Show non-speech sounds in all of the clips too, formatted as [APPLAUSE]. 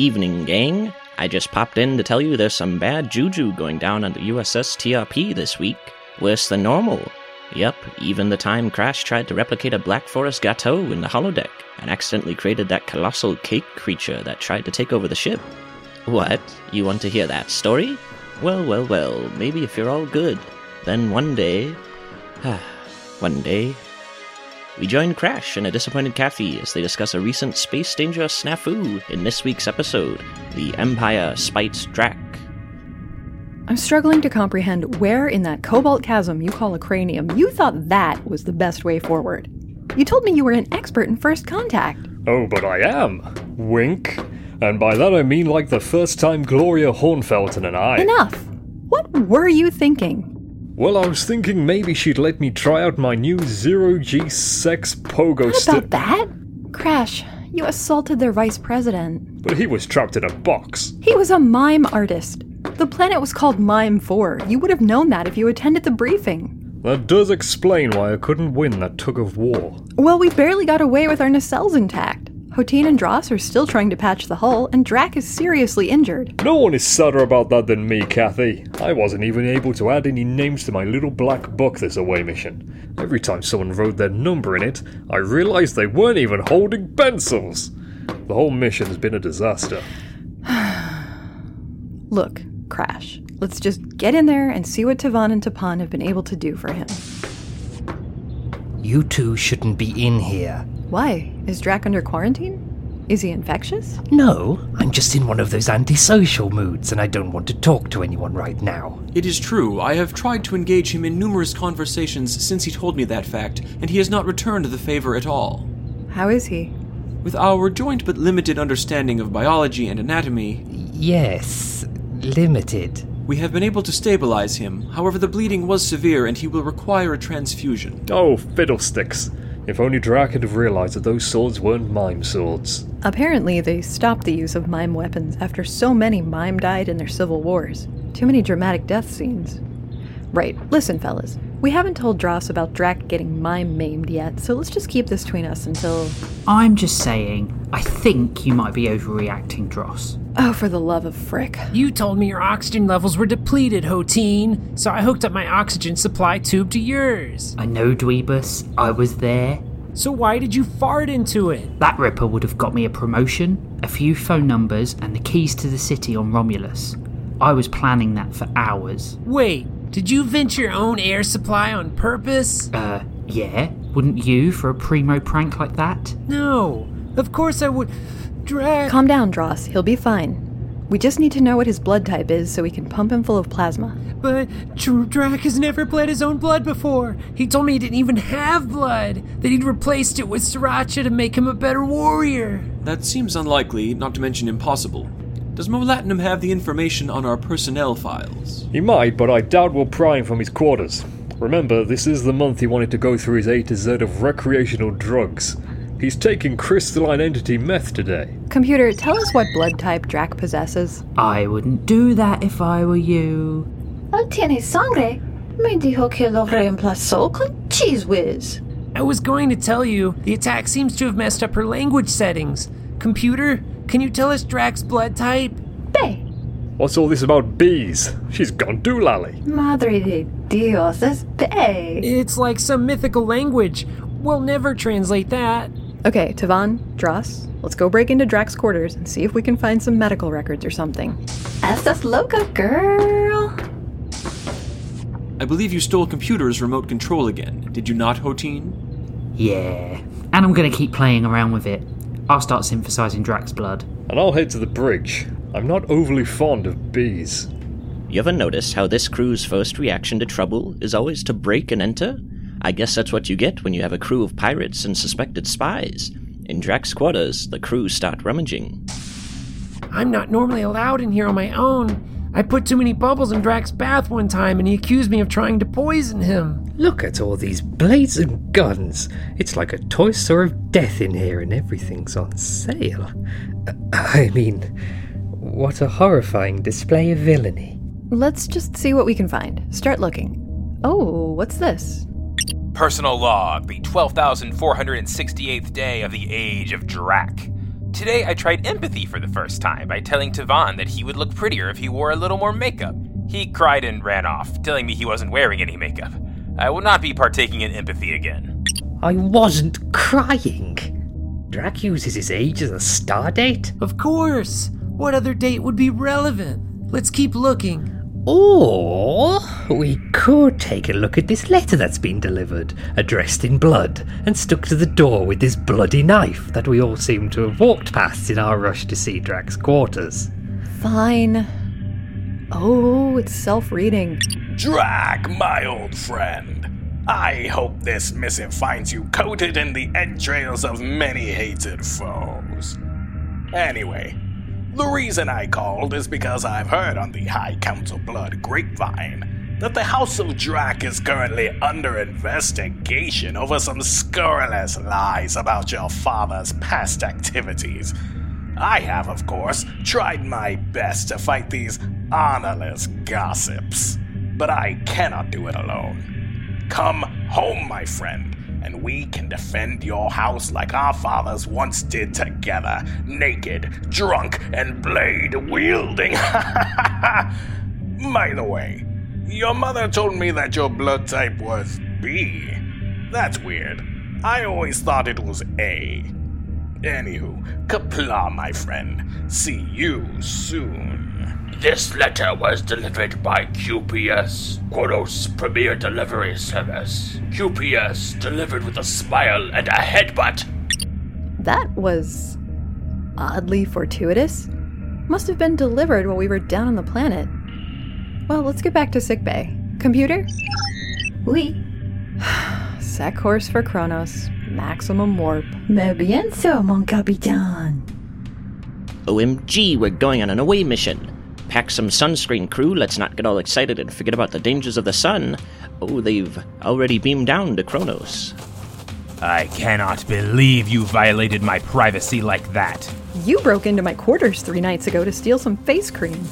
Evening, gang. I just popped in to tell you there's some bad juju going down on the USS TRP this week. Worse than normal. Yep, even the time Crash tried to replicate a Black Forest Gateau in the holodeck and accidentally created that colossal cake creature that tried to take over the ship. What? You want to hear that story? Well, well, well, maybe if you're all good, then one day. [SIGHS] one day. We join Crash and a disappointed Kathy as they discuss a recent space danger snafu in this week's episode The Empire Spites Drac. I'm struggling to comprehend where in that cobalt chasm you call a cranium you thought that was the best way forward. You told me you were an expert in first contact. Oh, but I am. Wink. And by that I mean like the first time Gloria Hornfelton and I. Enough! What were you thinking? Well, I was thinking maybe she'd let me try out my new zero G sex pogo stick. about that? Crash, you assaulted their vice president. But he was trapped in a box. He was a mime artist. The planet was called Mime 4. You would have known that if you attended the briefing. That does explain why I couldn't win that tug of war. Well, we barely got away with our nacelles intact. Hotine and Dross are still trying to patch the hull, and Drac is seriously injured. No one is sadder about that than me, Kathy. I wasn't even able to add any names to my little black book this away mission. Every time someone wrote their number in it, I realized they weren't even holding pencils. The whole mission's been a disaster. [SIGHS] Look, Crash, let's just get in there and see what Tavan and Tapan have been able to do for him. You two shouldn't be in here. Why? Is Drac under quarantine? Is he infectious? No, I'm just in one of those antisocial moods and I don't want to talk to anyone right now. It is true, I have tried to engage him in numerous conversations since he told me that fact, and he has not returned the favor at all. How is he? With our joint but limited understanding of biology and anatomy, Yes, limited. we have been able to stabilize him. However, the bleeding was severe and he will require a transfusion. Oh, fiddlesticks. If only Drac had have realized that those swords weren't mime swords. Apparently, they stopped the use of mime weapons after so many mime died in their civil wars. Too many dramatic death scenes. Right, listen, fellas. We haven't told Dross about Drac getting mime maimed yet, so let's just keep this between us until. I'm just saying, I think you might be overreacting, Dross. Oh, for the love of frick. You told me your oxygen levels were depleted, Hotine, so I hooked up my oxygen supply tube to yours. I know, Dweebus, I was there. So why did you fart into it? That Ripper would have got me a promotion, a few phone numbers, and the keys to the city on Romulus. I was planning that for hours. Wait, did you vent your own air supply on purpose? Uh, yeah? Wouldn't you for a primo prank like that? No, of course I would. Drac. Calm down, Dross. He'll be fine. We just need to know what his blood type is so we can pump him full of plasma. But Dr- Drac has never bled his own blood before. He told me he didn't even have blood, that he'd replaced it with sriracha to make him a better warrior. That seems unlikely, not to mention impossible. Does Molatinum have the information on our personnel files? He might, but I doubt we'll pry him from his quarters. Remember, this is the month he wanted to go through his A to Z of recreational drugs. He's taking crystalline entity meth today. Computer, tell us what blood type Drac possesses. I wouldn't do that if I were you. Él tiene sangre. Me dijo que lo reemplazó con cheese whiz. I was going to tell you, the attack seems to have messed up her language settings. Computer, can you tell us Drac's blood type? B. What's all this about bees? She's gone doolally. Madre de Dios, es B. It's like some mythical language. We'll never translate that. Okay, Tavon, Dross, let's go break into Drac's quarters and see if we can find some medical records or something. Estás loca, girl. I believe you stole computer's remote control again, did you not, Hotine? Yeah. And I'm gonna keep playing around with it. I'll start synthesizing Drac's blood. And I'll head to the bridge. I'm not overly fond of bees. You ever notice how this crew's first reaction to trouble is always to break and enter? I guess that's what you get when you have a crew of pirates and suspected spies. In Drac's quarters, the crew start rummaging. I'm not normally allowed in here on my own. I put too many bubbles in Drac's bath one time and he accused me of trying to poison him. Look at all these blades and guns. It's like a toy store of death in here, and everything's on sale. Uh, I mean, what a horrifying display of villainy. Let's just see what we can find. Start looking. Oh, what's this? Personal log, the 12,468th day of the Age of Drac. Today I tried empathy for the first time by telling Tavon that he would look prettier if he wore a little more makeup. He cried and ran off, telling me he wasn't wearing any makeup. I will not be partaking in empathy again. I wasn't crying. Drac uses his age as a star date? Of course! What other date would be relevant? Let's keep looking. Or we could take a look at this letter that's been delivered, addressed in blood, and stuck to the door with this bloody knife that we all seem to have walked past in our rush to see Drac's quarters. Fine. Oh, it's self reading. Drac, my old friend. I hope this missive finds you coated in the entrails of many hated foes. Anyway, the reason I called is because I've heard on the High Council Blood grapevine that the House of Drac is currently under investigation over some scurrilous lies about your father's past activities. I have, of course, tried my best to fight these honorless gossips, but I cannot do it alone. Come home, my friend, and we can defend your house like our fathers once did together, naked, drunk, and blade wielding. [LAUGHS] By the way, your mother told me that your blood type was B. That's weird. I always thought it was A. Anywho, kapla, my friend. See you soon. This letter was delivered by QPS, Quodos Premier Delivery Service. QPS delivered with a smile and a headbutt. That was oddly fortuitous. Must have been delivered while we were down on the planet. Well, let's get back to sickbay. Computer? Oui. [SIGHS] Sec course for Kronos. Maximum warp. Mais bien sûr, mon capitaine. OMG, we're going on an away mission. Pack some sunscreen, crew. Let's not get all excited and forget about the dangers of the sun. Oh, they've already beamed down to Kronos. I cannot believe you violated my privacy like that. You broke into my quarters three nights ago to steal some face cream.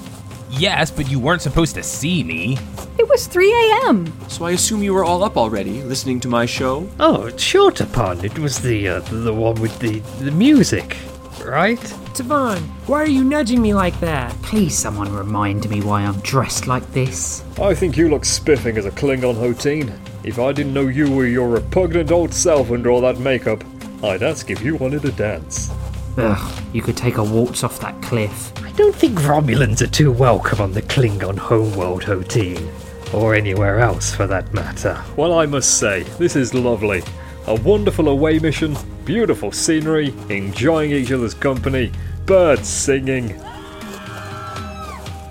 Yes, but you weren't supposed to see me. It was 3 a.m. So I assume you were all up already, listening to my show? Oh, short upon. It was the uh, the one with the the music, right? Tavon, why are you nudging me like that? Please, someone remind me why I'm dressed like this. I think you look spiffing as a Klingon Hotine. If I didn't know you were your repugnant old self under all that makeup, I'd ask if you wanted a dance. Ugh, you could take a waltz off that cliff. I don't think Romulans are too welcome on the Klingon homeworld, Hotine. Or anywhere else for that matter. Well, I must say, this is lovely. A wonderful away mission, beautiful scenery, enjoying each other's company, birds singing.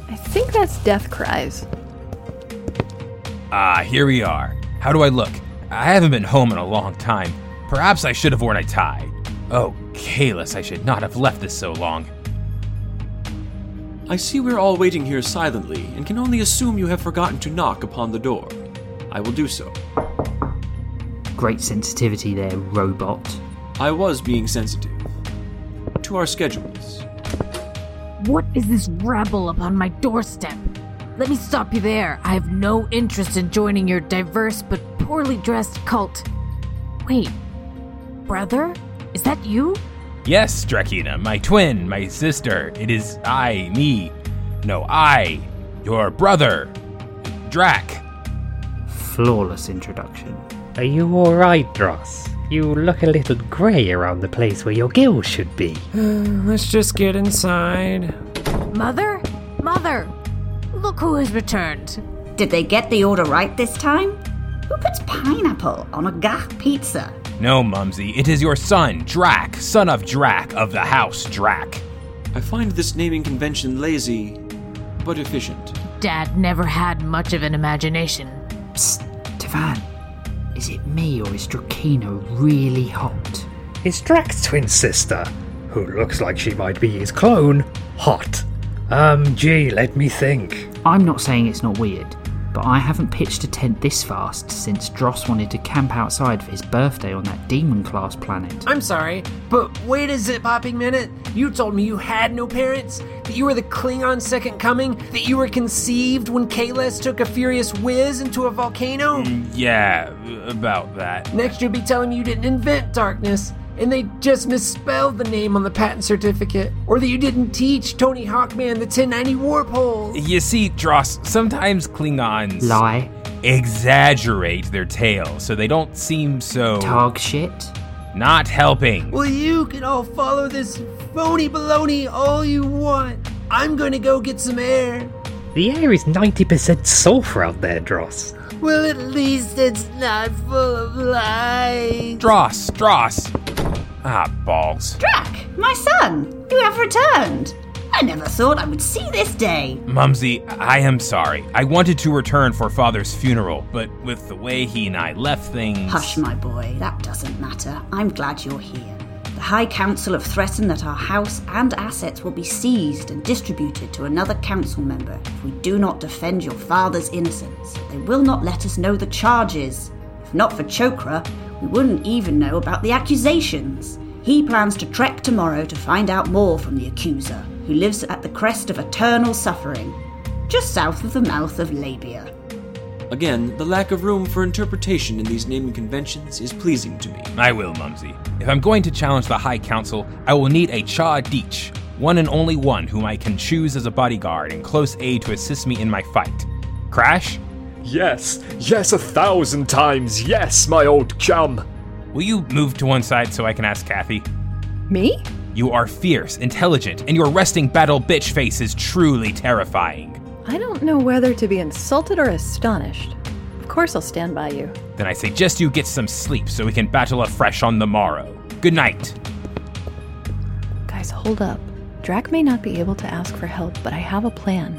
I think that's death cries. Ah, here we are. How do I look? I haven't been home in a long time. Perhaps I should have worn a tie. Oh, Kahless, I should not have left this so long. I see we're all waiting here silently and can only assume you have forgotten to knock upon the door. I will do so. Great sensitivity there, robot. I was being sensitive. To our schedules. What is this rabble upon my doorstep? Let me stop you there. I have no interest in joining your diverse but poorly dressed cult. Wait, brother? Is that you? Yes, Drakina, my twin, my sister. It is I, me. No, I, your brother, Drac. Flawless introduction. Are you alright, Dross? You look a little grey around the place where your gills should be. [SIGHS] Let's just get inside. Mother? Mother! Look who has returned. Did they get the order right this time? Who puts pineapple on a gagh pizza? No, Mumsy, it is your son, Drac, son of Drac of the House Drac. I find this naming convention lazy, but efficient. Dad never had much of an imagination. Psst, Tavon. Is it me or is Drakina really hot? Is Drac's twin sister, who looks like she might be his clone, hot? Um, gee, let me think. I'm not saying it's not weird, but I haven't pitched a tent this fast since Dross wanted to camp outside for his birthday on that demon class planet. I'm sorry, but wait a zip popping minute. You told me you had no parents, that you were the Klingon second coming, that you were conceived when Kahless took a furious whiz into a volcano. Mm, yeah, about that. Next, you'll be telling me you didn't invent darkness. And they just misspelled the name on the patent certificate, or that you didn't teach Tony Hawkman the 1090 warp hole. You see, Dross, sometimes Klingons Lie. exaggerate their tales so they don't seem so. Dog shit. Not helping. Well, you can all follow this phony baloney all you want. I'm gonna go get some air. The air is 90% sulfur out there, Dross. Well, at least it's not full of lies. Dross, Dross. Ah, balls. Drac, my son, you have returned. I never thought I would see this day. Mumsy, I am sorry. I wanted to return for father's funeral, but with the way he and I left things. Hush, my boy, that doesn't matter. I'm glad you're here. The High Council have threatened that our house and assets will be seized and distributed to another council member if we do not defend your father's innocence. They will not let us know the charges. If not for Chokra, we wouldn't even know about the accusations. He plans to trek tomorrow to find out more from the accuser, who lives at the crest of eternal suffering, just south of the mouth of Labia. Again, the lack of room for interpretation in these naming conventions is pleasing to me. I will, Mumsy. If I'm going to challenge the High Council, I will need a Cha Deech, one and only one whom I can choose as a bodyguard and close aid to assist me in my fight. Crash? Yes, yes, a thousand times, yes, my old chum. Will you move to one side so I can ask Kathy? Me? You are fierce, intelligent, and your resting battle bitch face is truly terrifying. I don't know whether to be insulted or astonished. Of course, I'll stand by you. Then I suggest you get some sleep so we can battle afresh on the morrow. Good night. Guys, hold up. Drac may not be able to ask for help, but I have a plan.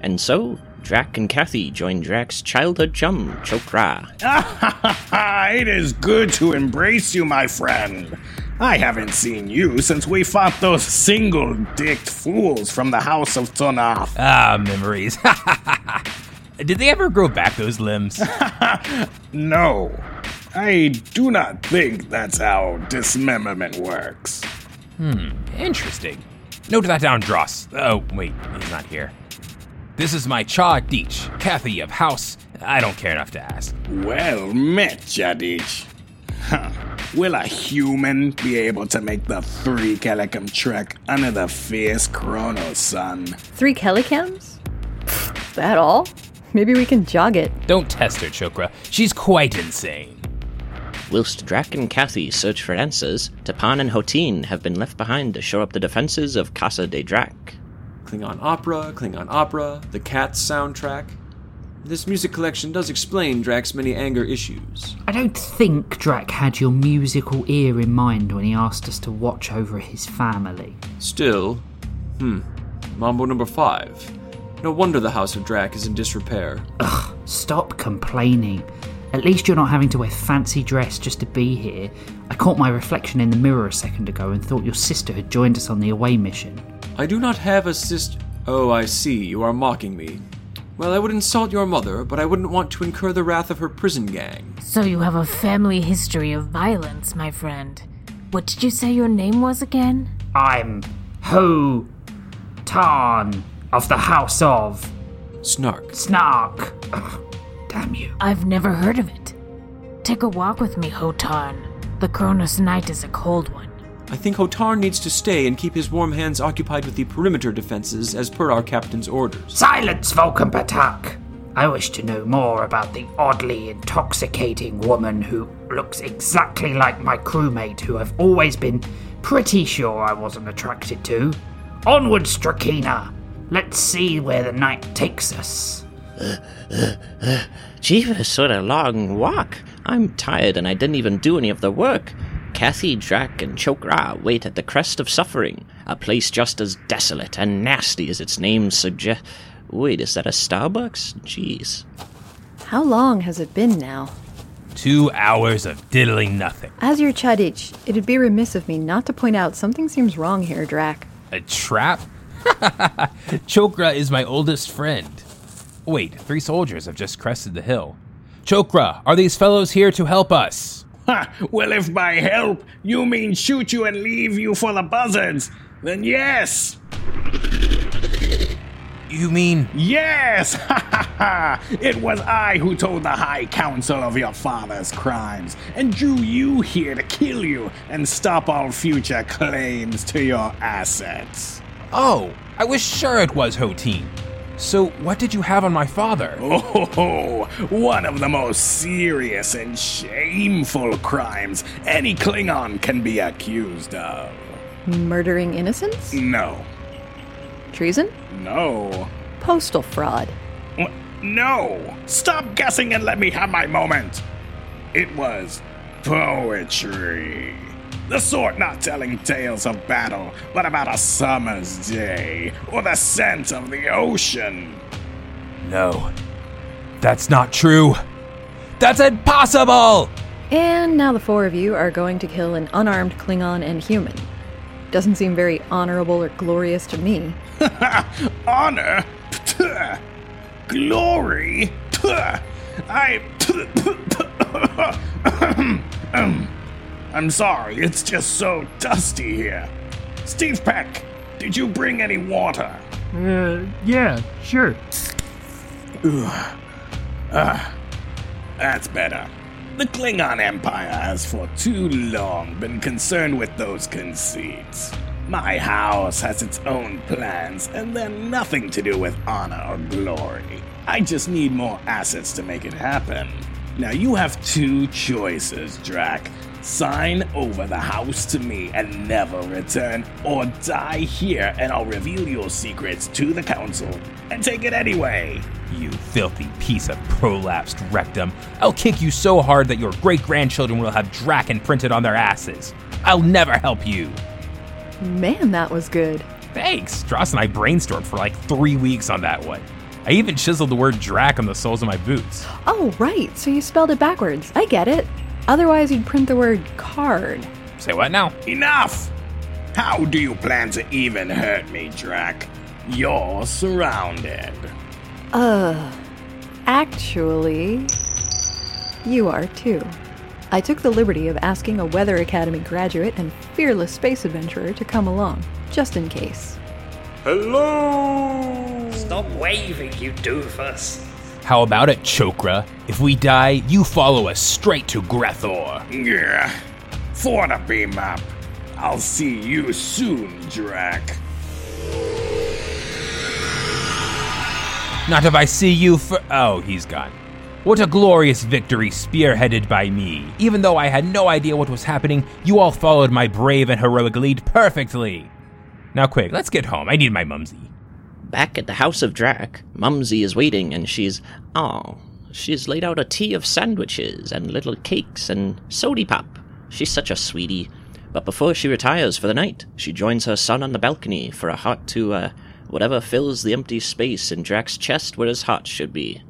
And so, Drac and Kathy join Drac's childhood chum, Chokra. [LAUGHS] it is good to embrace you, my friend. I haven't seen you since we fought those single dicked fools from the House of Tonath. Ah, memories. [LAUGHS] Did they ever grow back those limbs? [LAUGHS] no. I do not think that's how dismemberment works. Hmm, interesting. Note that down, Dross. Oh, wait, he's not here. This is my Cha Deech, Kathy of House. I don't care enough to ask. Well met, Jadich. Huh. Will a human be able to make the three kellicam trek under the fierce Chrono sun? Three kellicams? that all? Maybe we can jog it. Don't test her, Chokra. She's quite insane. Whilst Drac and Kathy search for answers, Tapon and Hotine have been left behind to shore up the defenses of Casa de Drac. Klingon opera, Klingon opera, the Cats soundtrack. This music collection does explain Drac's many anger issues. I don't think Drac had your musical ear in mind when he asked us to watch over his family. Still, hmm, Mambo number five. No wonder the House of Drac is in disrepair. Ugh, stop complaining. At least you're not having to wear fancy dress just to be here. I caught my reflection in the mirror a second ago and thought your sister had joined us on the away mission. I do not have a sister. Oh, I see. You are mocking me. Well, I would insult your mother, but I wouldn't want to incur the wrath of her prison gang. So you have a family history of violence, my friend. What did you say your name was again? I'm Ho Tan of the House of Snark. Snark. Ugh, damn you. I've never heard of it. Take a walk with me, Ho Hotarn. The Kronos night is a cold one. I think Hotar needs to stay and keep his warm hands occupied with the perimeter defenses as per our captain's orders. Silence, Vulcan Patak! I wish to know more about the oddly intoxicating woman who looks exactly like my crewmate, who I've always been pretty sure I wasn't attracted to. Onward, Drakina! Let's see where the night takes us. Jeepers, sort of long walk. I'm tired and I didn't even do any of the work. Kathy, Drac, and Chokra wait at the crest of suffering, a place just as desolate and nasty as its name suggests. Wait, is that a Starbucks? Jeez. How long has it been now? Two hours of diddling nothing. As your Chadich, it'd be remiss of me not to point out something seems wrong here, Drac. A trap? [LAUGHS] Chokra is my oldest friend. Wait, three soldiers have just crested the hill. Chokra, are these fellows here to help us? Ha! Well, if by help you mean shoot you and leave you for the buzzards, then yes! You mean. Yes! [LAUGHS] Ha ha ha! it was I who told the High Council of your father's crimes and drew you here to kill you and stop all future claims to your assets. Oh, I was sure it was Hotine. So, what did you have on my father? [LAUGHS] Oh, one of the most serious and shameful crimes any Klingon can be accused of. Murdering innocents? No. Treason? No. Postal fraud. No! Stop guessing and let me have my moment! It was poetry. The sort not telling tales of battle, but about a summer's day or the scent of the ocean. No. That's not true. That's impossible! And now the four of you are going to kill an unarmed Klingon and human. Doesn't seem very honorable or glorious to me. [LAUGHS] Honor? [LAUGHS] Glory? [LAUGHS] I. [CLEARS THROAT] [CLEARS THROAT] Um, um. I'm sorry, it's just so dusty here. Steve Peck, did you bring any water? Uh, yeah, sure. Ugh. Ah, that's better. The Klingon Empire has for too long been concerned with those conceits. My house has its own plans, and they're nothing to do with honor or glory. I just need more assets to make it happen. Now, you have two choices, Drac. Sign over the house to me and never return, or die here and I'll reveal your secrets to the Council and take it anyway. You filthy piece of prolapsed rectum. I'll kick you so hard that your great grandchildren will have Draken printed on their asses. I'll never help you. Man, that was good. Thanks. Dross and I brainstormed for like three weeks on that one. I even chiseled the word Drac on the soles of my boots. Oh, right, so you spelled it backwards. I get it. Otherwise, you'd print the word card. Say what now? Enough! How do you plan to even hurt me, Drac? You're surrounded. Uh, actually, you are too. I took the liberty of asking a Weather Academy graduate and fearless space adventurer to come along, just in case. Hello! Stop waving, you doofus. How about it, Chokra? If we die, you follow us straight to Gre'thor. Yeah. For the beam up. I'll see you soon, Drac. Not if I see you for. Oh, he's gone. What a glorious victory spearheaded by me. Even though I had no idea what was happening, you all followed my brave and heroic lead perfectly. Now, quick, let's get home. I need my mumsy. Back at the house of Drac, Mumsy is waiting and she's. Oh, she's laid out a tea of sandwiches and little cakes and sody pop. She's such a sweetie. But before she retires for the night, she joins her son on the balcony for a heart to, uh, whatever fills the empty space in Drac's chest where his heart should be.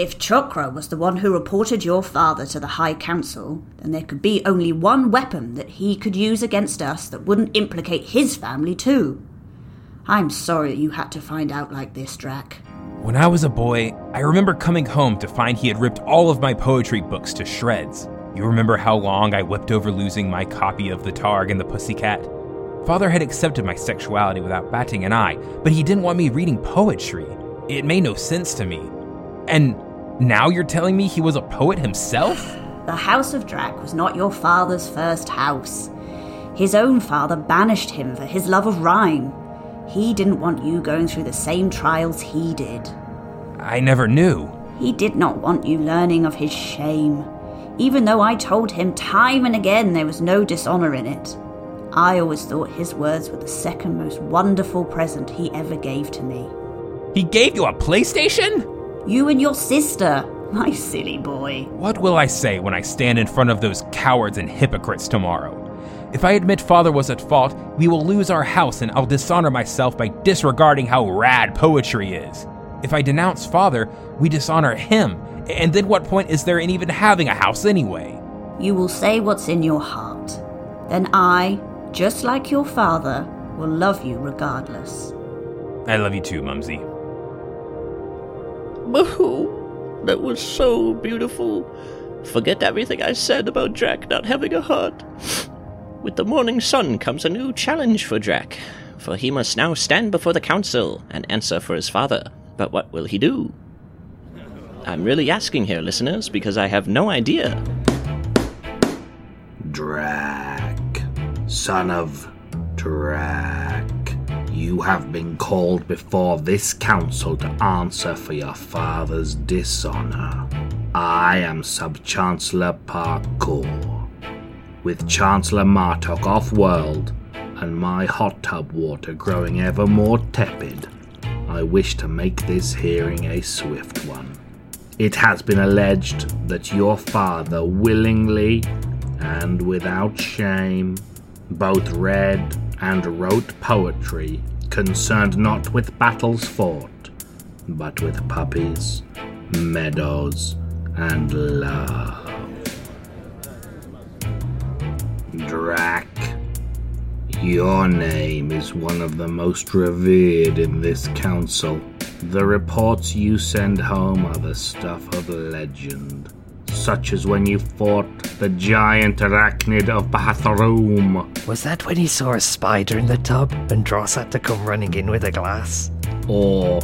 If Chokra was the one who reported your father to the High Council, then there could be only one weapon that he could use against us that wouldn't implicate his family too. I'm sorry you had to find out like this, Drac. When I was a boy, I remember coming home to find he had ripped all of my poetry books to shreds. You remember how long I wept over losing my copy of The Targ and the Pussycat? Father had accepted my sexuality without batting an eye, but he didn't want me reading poetry. It made no sense to me. And now you're telling me he was a poet himself? The House of Drac was not your father's first house. His own father banished him for his love of rhyme. He didn't want you going through the same trials he did. I never knew. He did not want you learning of his shame, even though I told him time and again there was no dishonor in it. I always thought his words were the second most wonderful present he ever gave to me. He gave you a PlayStation? You and your sister, my silly boy. What will I say when I stand in front of those cowards and hypocrites tomorrow? If I admit father was at fault, we will lose our house and I'll dishonor myself by disregarding how rad poetry is. If I denounce father, we dishonor him. And then what point is there in even having a house anyway? You will say what's in your heart. Then I, just like your father, will love you regardless. I love you too, Mumsy. Boo! That was so beautiful. Forget everything I said about Jack not having a heart. With the morning sun comes a new challenge for Drac. for he must now stand before the council and answer for his father. But what will he do? I'm really asking here, listeners, because I have no idea. Drac, son of Drac, you have been called before this council to answer for your father's dishonor. I am Sub Chancellor Parkour. With Chancellor Martok off world and my hot tub water growing ever more tepid, I wish to make this hearing a swift one. It has been alleged that your father willingly and without shame both read and wrote poetry concerned not with battles fought, but with puppies, meadows, and love. Drac, your name is one of the most revered in this council. The reports you send home are the stuff of legend, such as when you fought the giant arachnid of Batharoom. Was that when he saw a spider in the tub and Dross had to come running in with a glass? Or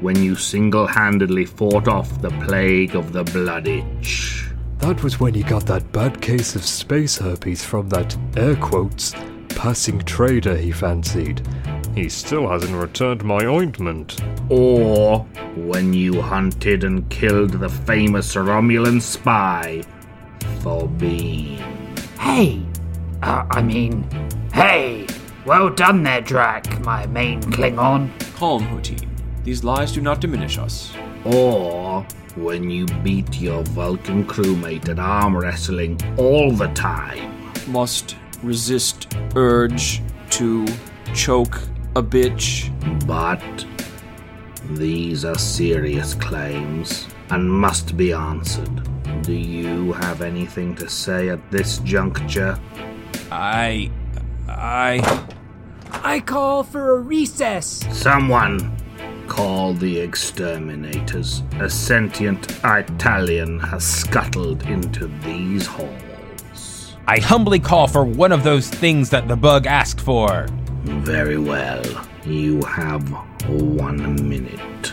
when you single handedly fought off the plague of the Blood Itch. That was when he got that bad case of space herpes from that, air quotes, passing trader he fancied. He still hasn't returned my ointment. Or when you hunted and killed the famous Romulan spy, Forbeen. Hey! Uh, I mean, hey! Well done there, Drac, my main Klingon. Calm, Hootie. These lies do not diminish us. Or when you beat your Vulcan crewmate at arm wrestling all the time. Must resist urge to choke a bitch. But these are serious claims and must be answered. Do you have anything to say at this juncture? I. I. I call for a recess. Someone call the exterminators. A sentient Italian has scuttled into these halls. I humbly call for one of those things that the bug asked for. Very well. You have one minute.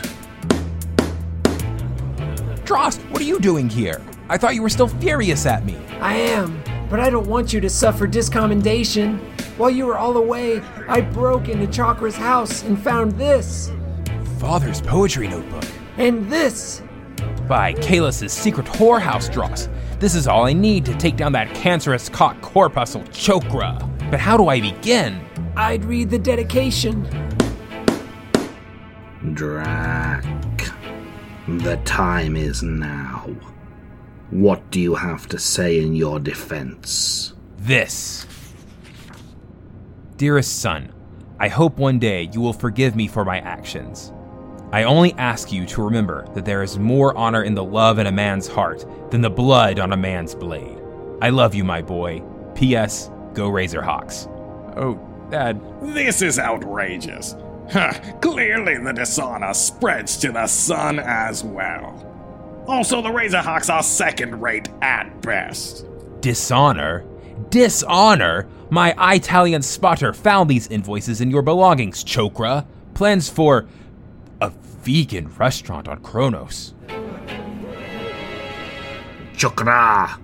Dross, what are you doing here? I thought you were still furious at me. I am, but I don't want you to suffer discommendation. While you were all away, I broke into Chokra's house and found this. Father's poetry notebook. And this. By Kahless's secret whorehouse dross. This is all I need to take down that cancerous cock corpuscle chokra. But how do I begin? I'd read the dedication. Drac, the time is now. What do you have to say in your defense? This. Dearest son, I hope one day you will forgive me for my actions. I only ask you to remember that there is more honor in the love in a man's heart than the blood on a man's blade. I love you, my boy. P.S. Go Razorhawks. Oh, Dad. This is outrageous. Huh, clearly the dishonor spreads to the son as well. Also, the Razorhawks are second rate at best. Dishonor? Dishonor? My Italian spotter found these invoices in your belongings, Chokra. Plans for a vegan restaurant on Kronos. Chokra,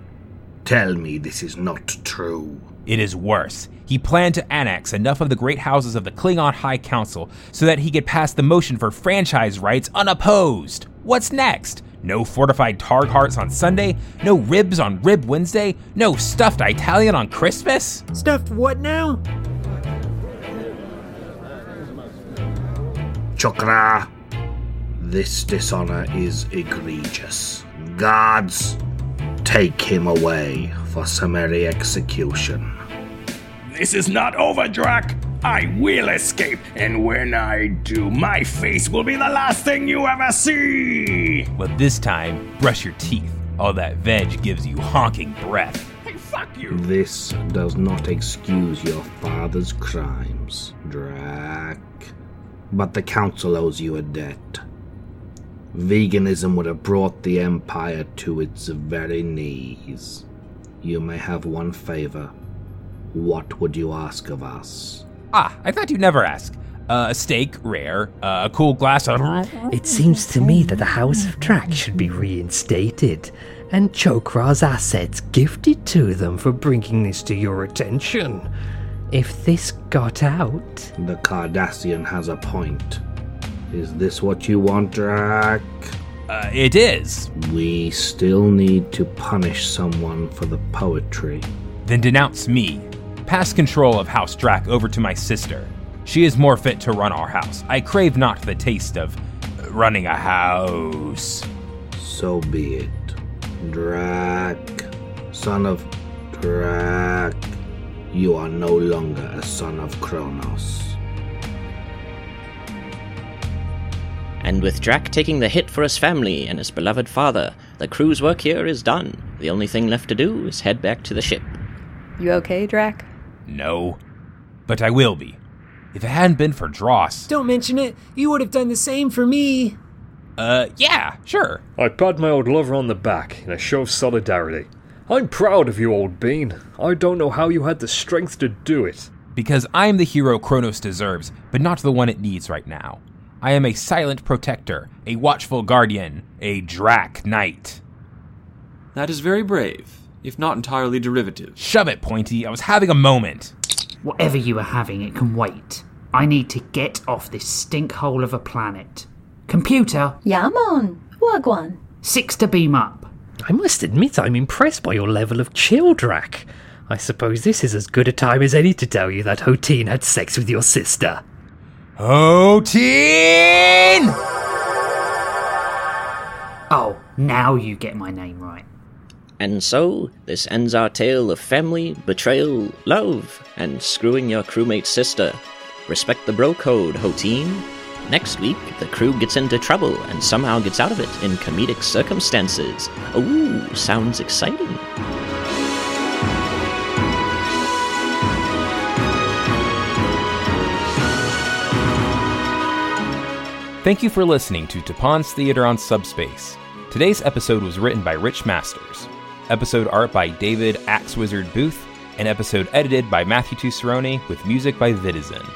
tell me this is not true. It is worse. He planned to annex enough of the great houses of the Klingon High Council so that he could pass the motion for franchise rights unopposed. What's next? No fortified Targ hearts on Sunday? No ribs on Rib Wednesday? No stuffed Italian on Christmas? Stuffed what now? Chokra, this dishonor is egregious. Guards, take him away for summary execution. This is not over, Drac. I will escape, and when I do, my face will be the last thing you ever see. But this time, brush your teeth. All that veg gives you honking breath. Hey, fuck you. This does not excuse your father's crimes, Drac. But the Council owes you a debt. Veganism would have brought the Empire to its very knees. You may have one favor. What would you ask of us? Ah, I thought you'd never ask. Uh, a steak, rare. Uh, a cool glass of. It seems to me that the House of Drac should be reinstated, and Chokra's assets gifted to them for bringing this to your attention. If this got out. The Cardassian has a point. Is this what you want, Drac? Uh, it is. We still need to punish someone for the poetry. Then denounce me. Pass control of House Drac over to my sister. She is more fit to run our house. I crave not the taste of running a house. So be it. Drac, son of Drac, you are no longer a son of Kronos. And with Drac taking the hit for his family and his beloved father, the crew's work here is done. The only thing left to do is head back to the ship. You okay, Drac? No. But I will be. If it hadn't been for Dross. Don't mention it. You would have done the same for me. Uh, yeah, sure. I pat my old lover on the back in a show of solidarity. I'm proud of you, old bean. I don't know how you had the strength to do it. Because I am the hero Kronos deserves, but not the one it needs right now. I am a silent protector, a watchful guardian, a Drac Knight. That is very brave, if not entirely derivative. Shove it, Pointy. I was having a moment. Whatever you are having, it can wait. I need to get off this stink hole of a planet. Computer, Yamon, Wagwan. six to beam up. I must admit I'm impressed by your level of chill, Drac. I suppose this is as good a time as any to tell you that Hotine had sex with your sister. Hotine! Oh, now you get my name right. And so, this ends our tale of family, betrayal, love, and screwing your crewmate's sister. Respect the bro code, Hotine. Next week, the crew gets into trouble and somehow gets out of it in comedic circumstances. Ooh, sounds exciting. Thank you for listening to Tapon's Theater on Subspace. Today's episode was written by Rich Masters, episode art by David Axewizard Booth, and episode edited by Matthew Tusseroni with music by Vitizen.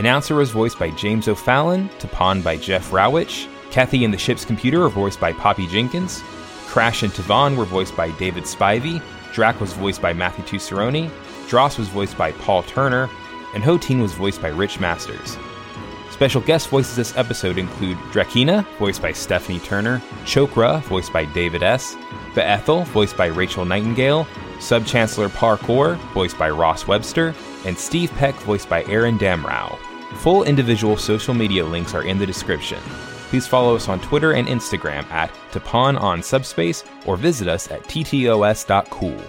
Announcer was voiced by James O'Fallon, Tapon by Jeff Rowich, Kathy and the Ship's Computer were voiced by Poppy Jenkins, Crash and Tavon were voiced by David Spivey, Drac was voiced by Matthew Tusseroni, Dross was voiced by Paul Turner, and Hotine was voiced by Rich Masters. Special guest voices this episode include Drakina, voiced by Stephanie Turner, Chokra, voiced by David S., Beethel, voiced by Rachel Nightingale, Sub Chancellor Parkour, voiced by Ross Webster, and Steve Peck, voiced by Aaron Damrow. Full individual social media links are in the description. Please follow us on Twitter and Instagram at Tapon on Subspace or visit us at ttos.cool.